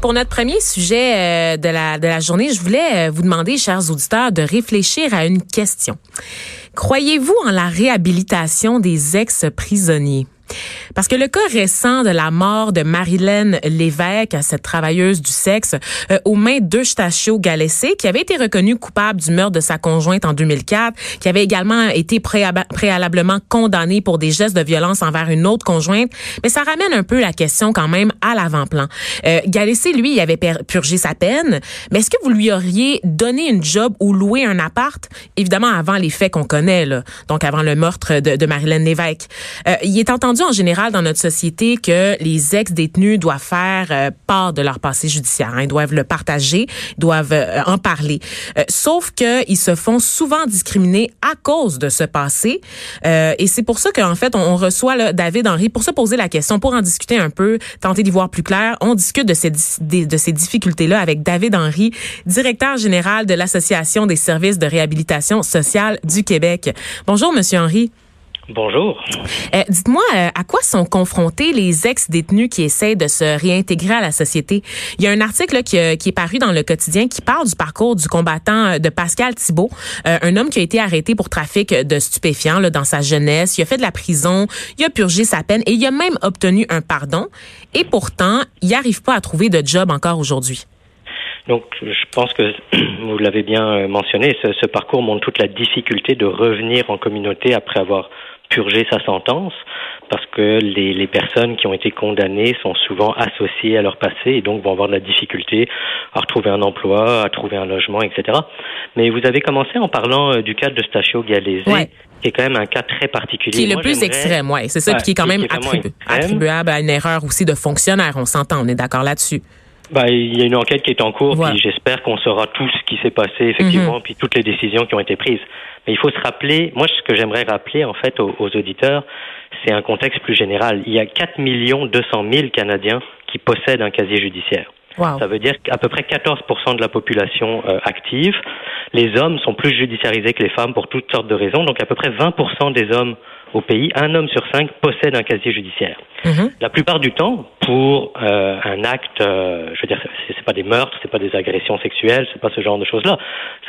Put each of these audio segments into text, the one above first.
Pour notre premier sujet euh, de, la, journée, je voulais euh, vous demander, chers auditeurs, de réfléchir à une question. Croyez-vous en la réhabilitation des ex-prisonniers? Parce que le cas récent de la mort de Marilyn Lévesque, cette travailleuse du sexe, euh, aux mains d'Eustachio Galessé, qui avait été reconnu coupable du meurtre de sa conjointe en 2004, qui avait également été préalablement condamné pour des gestes de violence envers une autre conjointe, mais ça ramène un peu la question quand même à l'avant-plan. Euh, lui, il avait purgé sa peine, mais est-ce que vous lui auriez donné une job ou loué un appart, évidemment avant les faits qu'on connaît, là, donc avant le meurtre de, de Marilyn Lévesque? Euh, il est entendu en général dans notre société que les ex-détenus doivent faire euh, part de leur passé judiciaire. Hein. Ils doivent le partager, doivent euh, en parler. Euh, sauf qu'ils se font souvent discriminer à cause de ce passé. et c'est pour ça qu'en fait, on, reçoit là, David Henry pour se poser la question, pour en discuter un peu, tenter d'y voir plus clair. On discute de ces, de ces difficultés-là avec David Henry, directeur général de l'Association des services de réhabilitation sociale du Québec. Bonjour, Monsieur Henry. Bonjour. Euh, dites-moi, euh, à quoi sont confrontés les ex-détenus qui essaient de se réintégrer à la société? Il y a un article qui, est paru dans le quotidien qui parle du parcours du combattant euh, de Pascal Thibault, un homme qui a été arrêté pour trafic de stupéfiants dans sa jeunesse. Il a fait de la prison, il a purgé sa peine et il a même obtenu un pardon. Et pourtant, il n'arrive pas à trouver de job encore aujourd'hui. Donc, je pense que vous l'avez bien mentionné, ce, ce, parcours montre toute la difficulté de revenir en communauté après avoir purger sa sentence parce que les, les, personnes qui ont été condamnées sont souvent associées à leur passé et donc vont avoir de la difficulté à retrouver un emploi, à trouver un logement, etc. Mais vous avez commencé en parlant euh, du cas de Stachio Galese, qui est quand même un cas très particulier. Qui est le plus extrême, oui. C'est ça, qui est quand même attribuable à une erreur aussi de fonctionnaire. On s'entend, on est d'accord là-dessus. Bah, il y a une enquête qui est en cours, puis j'espère qu'on saura tout ce qui s'est passé effectivement, mhm. puis toutes les décisions qui ont été prises. Mais il faut se rappeler, moi ce que j'aimerais rappeler en fait aux, auditeurs, c'est un contexte plus général. Il y a 4 millions 200 000 Canadiens qui possèdent un casier judiciaire. Ça veut dire qu'à peu près 14% de la population euh, active. Les hommes sont plus judiciarisés que les femmes pour toutes sortes de raisons. Donc à peu près 20% des hommes au pays, un homme sur cinq possède un casier judiciaire. Mhm. La plupart du temps, pour euh, un acte, euh, je veux dire, c'est pas des meurtres, c'est pas des agressions sexuelles, c'est pas ce genre de choses-là.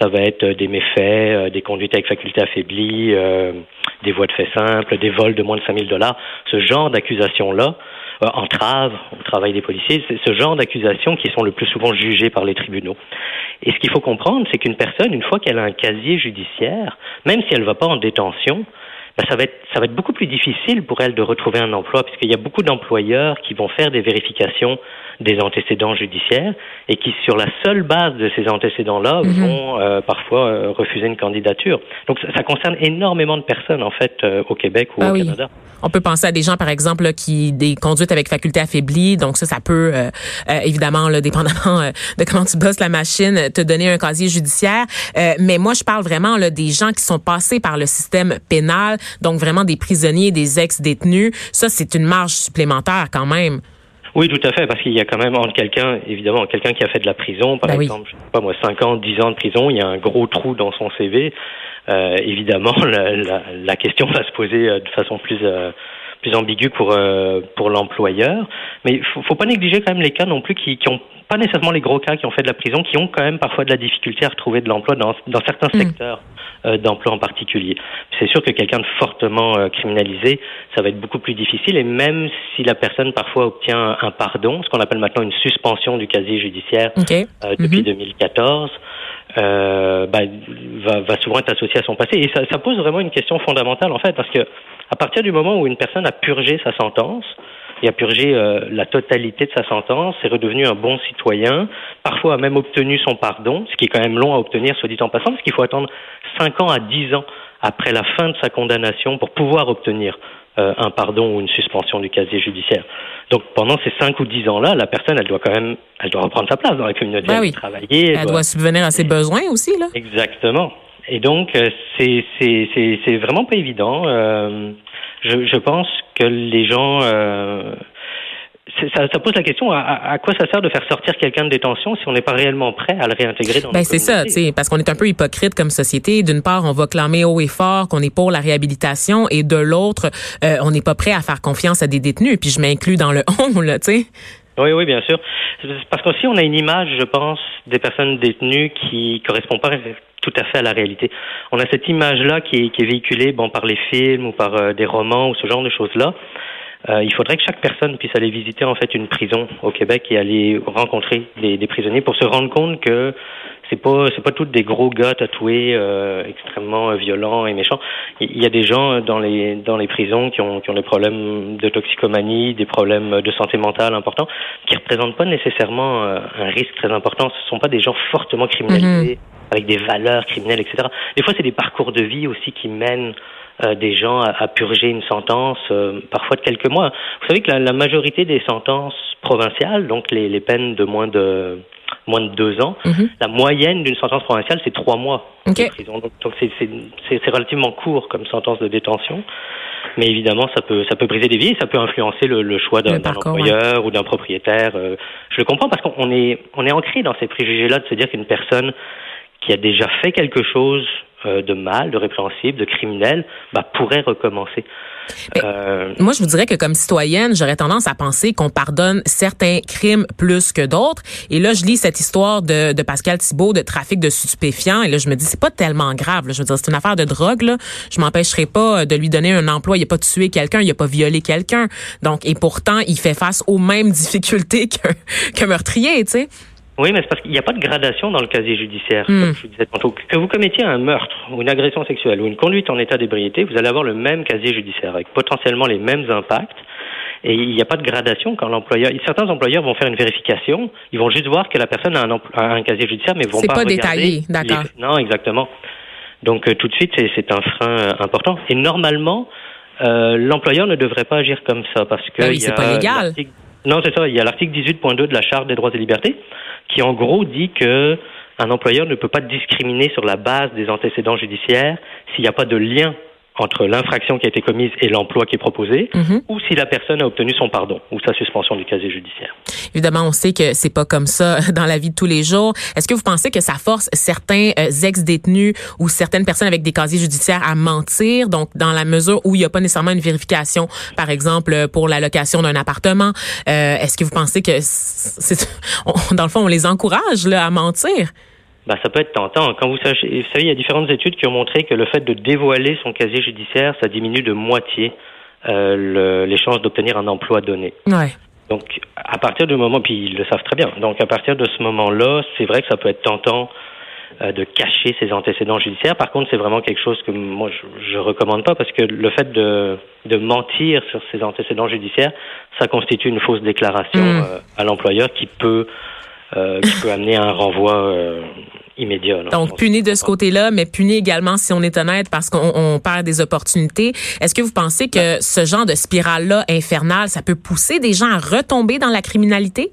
Ça va être des méfaits, des conduites avec faculté affaiblie, des voies de fait simples, des vols de moins de 5000 dollars. Ce genre d'accusations-là euh, entrave au travail des policiers. C'est ce genre d'accusations qui sont le plus souvent jugées par les tribunaux. Et ce qu'il faut comprendre, c'est qu'une personne, une fois qu'elle a un casier judiciaire, même si elle ne va pas en détention, ben, ça, va être, ça va être beaucoup plus difficile pour elle de retrouver un emploi, puisqu'il y a beaucoup d'employeurs qui vont faire des vérifications des antécédents judiciaires et qui, sur la seule base de ces antécédents-là, mhm. vont euh, parfois euh, refuser une candidature. Donc, ça, concerne énormément de personnes, en fait, euh, au Québec ou ah au Canada. On peut penser à des gens, par exemple, qui des conduites avec faculté affaiblie. Donc, ça, ça peut, évidemment, là, dépendamment de comment tu bosses la machine, te donner un casier judiciaire. mais moi, je parle vraiment là, des gens qui sont passés par le système pénal, donc vraiment des prisonniers, des ex-détenus. Ça, c'est une marge supplémentaire quand même. Oui, tout à fait, parce qu'il y a quand même entre quelqu'un, évidemment, quelqu'un qui a fait de la prison, par ben exemple, je sais pas moi, 5 ans, 10 ans de prison, il y a un gros trou dans son CV. Euh, évidemment, la, la, la, question va se poser euh, de façon plus euh, plus ambiguë pour euh, pour l'employeur. Mais il faut, faut pas négliger quand même les cas non plus qui, qui ont pas nécessairement les gros cas qui ont fait de la prison, qui ont quand même parfois de la difficulté à retrouver de l'emploi dans, dans certains mm. secteurs euh, d'emploi en particulier. C'est sûr que quelqu'un de fortement euh, criminalisé, ça va être beaucoup plus difficile. Et même si la personne parfois obtient un pardon, ce qu'on appelle maintenant une suspension du casier judiciaire euh, depuis 2014, mm-hmm. Euh, bah, va, va, souvent être associé à son passé. Et ça, ça, pose vraiment une question fondamentale en fait, parce que à partir du moment où une personne a purgé sa sentence, il a purgé euh, la totalité de sa sentence, est redevenu un bon citoyen, parfois a même obtenu son pardon, ce qui est quand même long à obtenir, soit dit en passant, parce qu'il faut attendre 5 ans à 10 ans après la fin de sa condamnation pour pouvoir obtenir euh, un pardon ou une suspension du casier judiciaire. Donc pendant ces 5 ou 10 ans-là, la personne, elle doit quand même, elle doit reprendre sa place dans la communauté, ben oui. travailler. Elle, doit... subvenir à ses besoins aussi, là. Exactement. Et donc, euh, c'est c'est vraiment pas évident. Euh, je, je, pense que les gens euh, ça, ça, pose la question à, à, quoi ça sert de faire sortir quelqu'un de détention si on n'est pas réellement prêt à le réintégrer dans ben c'est ça, parce qu'on est un peu hypocrite comme société. D'une part, on va clamer haut et fort qu'on est pour la réhabilitation, et de l'autre, euh, on n'est pas prêt à faire confiance à des détenus. Puis je m'inclus dans le on là, tu sais. Oui, oui, bien sûr. Parce qu'aussi, on a une image, je pense, des personnes détenues qui correspond pas tout à fait à la réalité. On a cette image-là qui est, qui est véhiculée bon, par les films ou par euh, des romans ou ce genre de choses-là. Euh, il faudrait que chaque personne puisse aller visiter en fait une prison au Québec et aller rencontrer des, des prisonniers pour se rendre compte que c'est pas c'est pas toutes des gros gars tatoués euh, extrêmement violents et méchants. Il y a des gens dans les dans les prisons qui ont qui ont des problèmes de toxicomanie, des problèmes de santé mentale importants, qui représentent pas nécessairement euh, un risque très important. Ce sont pas des gens fortement criminalisés mm-hmm. avec des valeurs criminelles, etc. Des fois, c'est des parcours de vie aussi qui mènent euh, des gens à, purger une sentence, euh, parfois de quelques mois. Vous savez que la, la majorité des sentences provinciales, donc les, les, peines de moins de moins de deux ans, mhm. la moyenne d'une sentence provinciale, c'est trois mois de prison. Donc c'est relativement court comme sentence de détention. Mais évidemment, ça peut, ça peut briser des vies, ça peut influencer le, le choix d'un employeur ou d'un propriétaire. Euh, je le comprends parce qu'on est, on est ancré dans ces préjugés-là de se dire qu'une personne qui a déjà fait quelque chose euh, de mal, de répréhensible, de criminel, bah, pourrait recommencer. Euh... Moi, je vous dirais que comme citoyenne, j'aurais tendance à penser qu'on pardonne certains crimes plus que d'autres. Et là, je lis cette histoire de, de Pascal Thibault de trafic de stupéfiants. Et là, je me dis, c'est pas tellement grave. Là. Je veux dire, c'est une affaire de drogue. Là. Je m'empêcherai pas de lui donner un emploi. Il a pas tué quelqu'un, il a pas violé quelqu'un. Donc, et pourtant, il fait face aux mêmes difficultés qu'un qu meurtrier, tu sais. Oui, mais c'est parce qu'il n'y a pas de gradation dans le casier judiciaire. Hmm. Comme je vous disais tantôt. Que vous commettiez un meurtre ou une agression sexuelle ou une conduite en état d'ébriété, vous allez avoir le même casier judiciaire avec potentiellement les mêmes impacts. Et il n'y a pas de gradation quand l'employeur. Certains employeurs vont faire une vérification. Ils vont juste voir que la personne a un, un casier judiciaire, mais vont pas. C'est pas détaillé, d'accord. Non, exactement. Donc euh, tout de suite, c'est un frein euh, important. Et normalement, euh, l'employeur ne devrait pas agir comme ça parce que. Ben oui, c'est pas légal. Non, c'est ça. Il y a l'article 18.2 de la Charte des droits et libertés qui en gros dit que un employeur ne peut pas discriminer sur la base des antécédents judiciaires s'il n'y a pas de lien entre l'infraction qui a été commise et l'emploi qui est proposé, mhm. ou si la personne a obtenu son pardon ou sa suspension du casier judiciaire. Évidemment, on sait que c'est pas comme ça dans la vie de tous les jours. Est-ce que vous pensez que ça force certains euh, ex-détenus ou certaines personnes avec des casiers judiciaires à mentir, donc dans la mesure où il n'y a pas nécessairement une vérification, par exemple pour la location d'un appartement, euh, est-ce que vous pensez que, c'est, dans le fond, on les encourage là, à mentir? Bah, ça peut être tentant. Quand vous, savez, vous savez, il y a différentes études qui ont montré que le fait de dévoiler son casier judiciaire, ça diminue de moitié euh, les chances d'obtenir un emploi donné. Ouais. Donc, à partir du moment, puis ils le savent très bien, donc à partir de ce moment-là, c'est vrai que ça peut être tentant euh, de cacher ses antécédents judiciaires. Par contre, c'est vraiment quelque chose que moi, je, je recommande pas parce que le fait de, de mentir sur ses antécédents judiciaires, ça constitue une fausse déclaration mm. euh, à l'employeur qui peut euh, qui peut amener un renvoi euh, immédiat. Donc, puni de ce côté-là, mais puni également, si on est honnête, parce qu'on perd des opportunités. Est-ce que vous pensez que ce genre de spirale-là infernale, ça peut pousser des gens à retomber dans la criminalité?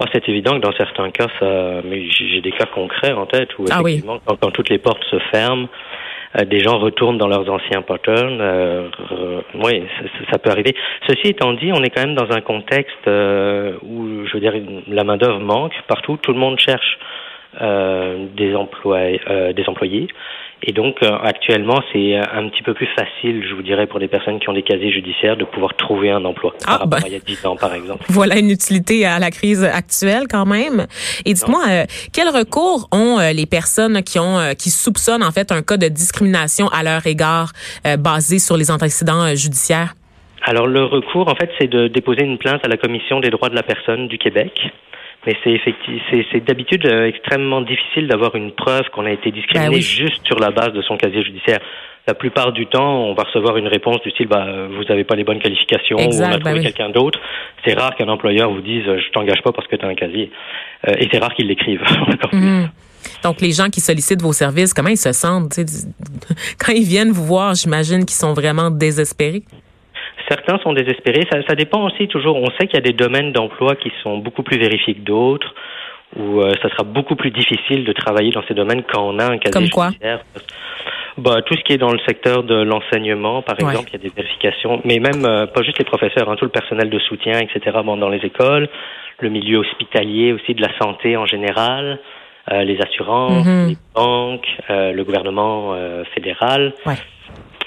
Oh, c'est évident que dans certains cas, ça. Mais j'ai des cas concrets en tête où ah effectivement, quand, toutes les portes se ferment, des gens retournent dans leurs anciens patterns. Euh, oui, ça, peut arriver. Ceci étant dit, on est quand même dans un contexte euh, où, je veux dire, la main d'œuvre manque partout. Tout le monde cherche des, emplois, des employés. Et donc, euh, actuellement, c'est un petit peu plus facile, je vous dirais, pour des personnes qui ont des casiers judiciaires de pouvoir trouver un emploi. Ah, ben, il y a 10 ans, par exemple. Voilà une utilité à la crise actuelle, quand même. Et dites-moi, euh, quel recours ont euh, les personnes qui ont, qui soupçonnent, en fait, un cas de discrimination à leur égard basé sur les antécédents judiciaires? Alors, le recours, en fait, c'est de déposer une plainte à la Commission des droits de la personne du Québec mais c'est effectivement, c'est d'habitude euh, extrêmement difficile d'avoir une preuve qu'on a été discriminé ben juste sur la base de son casier judiciaire. La plupart du temps, on va recevoir une réponse du style bah vous n'avez pas les bonnes qualifications ou on a trouvé ben quelqu'un d'autre. C'est rare qu'un employeur vous dise je t'engage pas parce que tu as un casier. Euh, et c'est rare qu'ils l'écrivent. Mhm. Donc les gens qui sollicitent vos services, comment ils se sentent? Quand ils viennent vous voir J'imagine qu'ils sont vraiment désespérés. Certains sont désespérés. Ça, ça dépend aussi toujours. On sait qu'il y a des domaines d'emploi qui sont beaucoup plus vérifiés que d'autres, où euh, ça sera beaucoup plus difficile de travailler dans ces domaines quand on a un casier Comme quoi? judiciaire. Bah, tout ce qui est dans le secteur de l'enseignement, par exemple, il y a des vérifications, mais même euh, pas juste les professeurs, hein, tout le personnel de soutien, etc. Bon, dans les écoles, le milieu hospitalier aussi, de la santé en général, euh, les assurances, mm-hmm. les banques, le gouvernement fédéral. Ouais.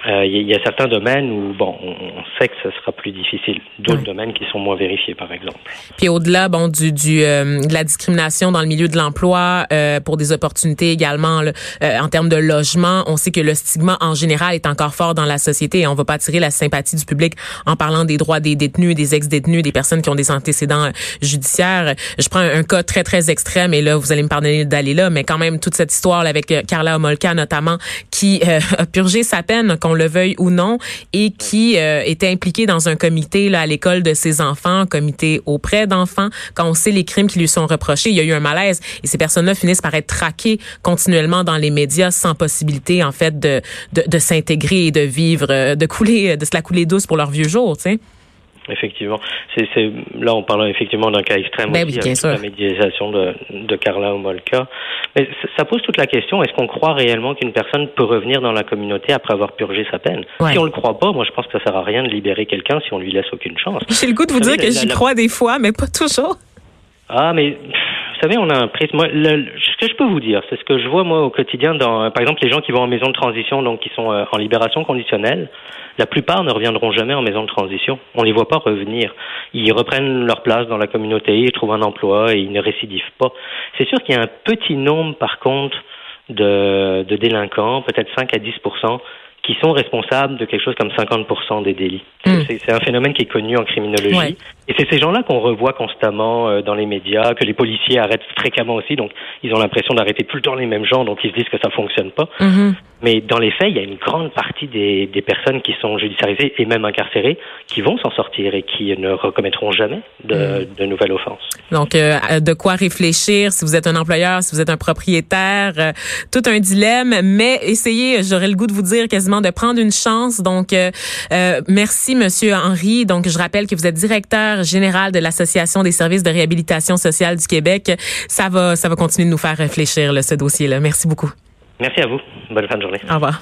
Euh, il y, a certains domaines où, bon, on, sait que ce sera plus difficile. D'autres domaines qui sont moins vérifiés, par exemple. Puis au-delà, bon, du, du euh, de la discrimination dans le milieu de l'emploi, euh, pour des opportunités également, en termes de logement, on sait que le stigma en général est encore fort dans la société et on va pas attirer la sympathie du public en parlant des droits des détenus, des ex-détenus, des personnes qui ont des antécédents judiciaires. Je prends un, cas très, très extrême et là, vous allez me pardonner d'aller là, mais quand même, toute cette histoire là, avec Carla Homolka notamment, qui a purgé sa peine, qu'on le veuille ou non, et qui euh, était impliqué dans un comité là, à l'école de ses enfants, un comité auprès d'enfants. Quand on sait les crimes qui lui sont reprochés, il y a eu un malaise et ces personnes-là finissent par être traquées continuellement dans les médias sans possibilité en fait de, de, de s'intégrer et de vivre, euh, de couler, de se la couler douce pour leur vieux jour, tu sais. Effectivement. C'est, c'est, là, on parle effectivement d'un cas extrême ben aussi, avec la médialisation de, de Carla Homolka. Mais ça pose toute la question, est-ce qu'on croit réellement qu'une personne peut revenir dans la communauté après avoir purgé sa peine? Si on le croit pas, moi, je pense que ça sert à rien de libérer quelqu'un si on lui laisse aucune chance. J'ai le goût de vous, dire que j'y crois des fois, mais pas toujours. Ah, mais vous savez, on a un prisme. Que je peux vous dire, c'est ce que je vois moi au quotidien dans, par exemple, les gens qui vont en maison de transition, donc qui sont euh, en libération conditionnelle. La plupart ne reviendront jamais en maison de transition. On les voit pas revenir. Ils reprennent leur place dans la communauté, ils trouvent un emploi et ils ne récidivent pas. C'est sûr qu'il y a un petit nombre, par contre, de, de délinquants, peut-être 5 à 10 qui sont responsables de quelque chose comme 50% des délits. Hmm. C'est un phénomène qui est connu en criminologie. Et c'est ces gens-là qu'on revoit constamment euh, dans les médias, que les policiers arrêtent fréquemment aussi. Donc, ils ont l'impression d'arrêter tout le temps les mêmes gens, donc ils se disent que ça fonctionne pas. Hmm. Mais dans les faits, il y a une grande partie des, des personnes qui sont judiciarisées et même incarcérées qui vont s'en sortir et qui ne recommettront jamais de, hmm. de nouvelles offenses. Donc, euh, de quoi réfléchir si vous êtes un employeur, si vous êtes un propriétaire, euh, tout un dilemme. Mais essayez, j'aurais le goût de vous dire quasiment de prendre une chance. Donc, euh, euh, merci, Monsieur Henry. Donc, je rappelle que vous êtes directeur général de l'Association des services de réhabilitation sociale du Québec. Ça va, ça va continuer de nous faire réfléchir, là, ce dossier-là. Merci beaucoup. Merci à vous. Bonne fin de journée. Au revoir.